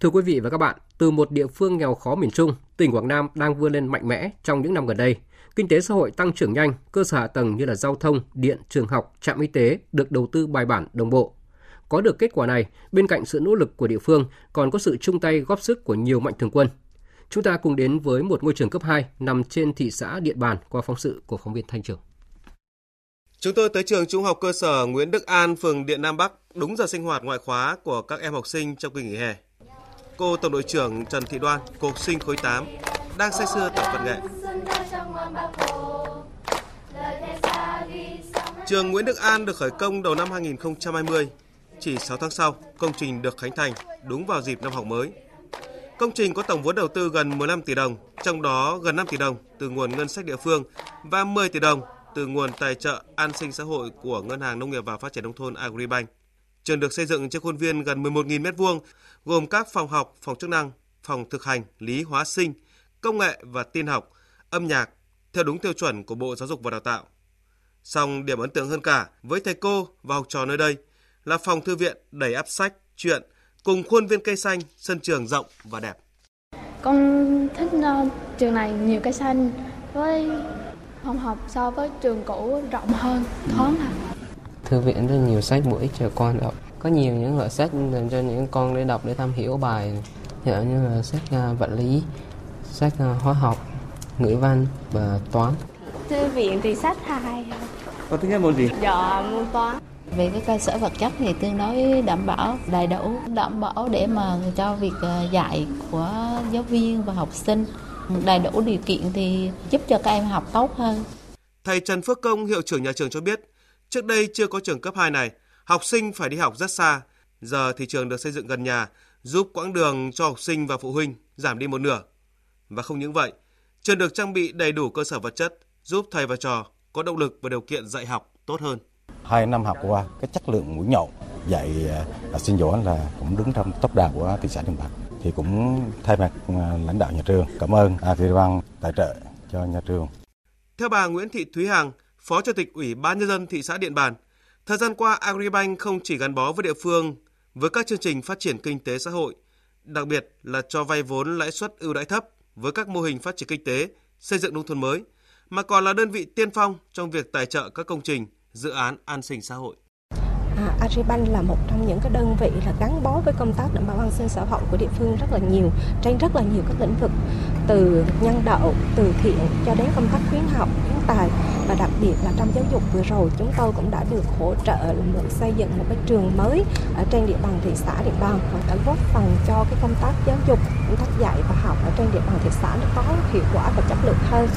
Thưa quý vị và các bạn, từ một địa phương nghèo khó miền Trung, tỉnh Quảng Nam đang vươn lên mạnh mẽ trong những năm gần đây. Kinh tế xã hội tăng trưởng nhanh, cơ sở hạ tầng như là giao thông, điện, trường học, trạm y tế được đầu tư bài bản đồng bộ. Có được kết quả này, bên cạnh sự nỗ lực của địa phương còn có sự chung tay góp sức của nhiều mạnh thường quân. Chúng ta cùng đến với một ngôi trường cấp 2 nằm trên thị xã Điện Bàn qua phóng sự của phóng viên Thanh Trường. Chúng tôi tới trường Trung học cơ sở Nguyễn Đức An, phường Điện Nam Bắc, đúng giờ sinh hoạt ngoại khóa của các em học sinh trong kỳ nghỉ hè. Cô Tổng đội trưởng Trần Thị Đoan, cô sinh khối 8, đang say sưa tập văn nghệ. Trường Nguyễn Đức An được khởi công đầu năm 2020. Chỉ 6 tháng sau, công trình được khánh thành đúng vào dịp năm học mới. Công trình có tổng vốn đầu tư gần 15 tỷ đồng, trong đó gần 5 tỷ đồng từ nguồn ngân sách địa phương và 10 tỷ đồng từ nguồn tài trợ an sinh xã hội của Ngân hàng Nông nghiệp và Phát triển nông thôn Agribank. Trường được xây dựng trên khuôn viên gần 11.000 m2, gồm các phòng học, phòng chức năng, phòng thực hành, lý hóa sinh, công nghệ và tin học, âm nhạc theo đúng tiêu chuẩn của Bộ Giáo dục và Đào tạo. Song điểm ấn tượng hơn cả với thầy cô và học trò nơi đây là phòng thư viện đầy ắp sách, truyện cùng khuôn viên cây xanh, sân trường rộng và đẹp. Con thích uh, trường này nhiều cây xanh với phòng học so với trường cũ rộng hơn, thoáng hơn. Thư viện rất nhiều sách bổ ích cho con đọc. Có nhiều những loại sách dành cho những con để đọc để tham hiểu bài, như là sách uh, vật lý, sách uh, hóa học, ngữ văn và toán. Thư viện thì sách. Con thích nhất môn gì? Dạ, môn toán. Về cái cơ sở vật chất thì tương đối đảm bảo đầy đủ, đảm bảo để mà cho việc dạy của giáo viên và học sinh đầy đủ điều kiện thì giúp cho các em học tốt hơn. Thầy Trần Phước Công, hiệu trưởng nhà trường cho biết, trước đây chưa có trường cấp 2 này, học sinh phải đi học rất xa. Giờ thì trường được xây dựng gần nhà, giúp quãng đường cho học sinh và phụ huynh giảm đi một nửa. Và không những vậy, trường được trang bị đầy đủ cơ sở vật chất, giúp thầy và trò có động lực và điều kiện dạy học tốt hơn. Hai năm học qua, cái chất lượng mũi nhọn dạy học sinh giỏi là cũng đứng trong top đầu của thị xã Điện Bàn thì cũng thay mặt lãnh đạo nhà trường cảm ơn Agribank tài trợ cho nhà trường. Theo bà Nguyễn Thị Thúy Hằng, Phó Chủ tịch Ủy ban nhân dân thị xã Điện Bàn, thời gian qua Agribank không chỉ gắn bó với địa phương với các chương trình phát triển kinh tế xã hội, đặc biệt là cho vay vốn lãi suất ưu đãi thấp với các mô hình phát triển kinh tế, xây dựng nông thôn mới, mà còn là đơn vị tiên phong trong việc tài trợ các công trình, dự án an sinh xã hội. À, Agribank là một trong những cái đơn vị là gắn bó với công tác đảm bảo an sinh xã hội của địa phương rất là nhiều trên rất là nhiều các lĩnh vực từ nhân đạo, từ thiện cho đến công tác khuyến học, khuyến tài và đặc biệt là trong giáo dục vừa rồi chúng tôi cũng đã được hỗ trợ được xây dựng một cái trường mới ở trên địa bàn thị xã Điện Bàn và đã góp phần cho cái công tác giáo dục, công tác dạy và học ở trên địa bàn thị xã nó có hiệu quả và chất lượng hơn.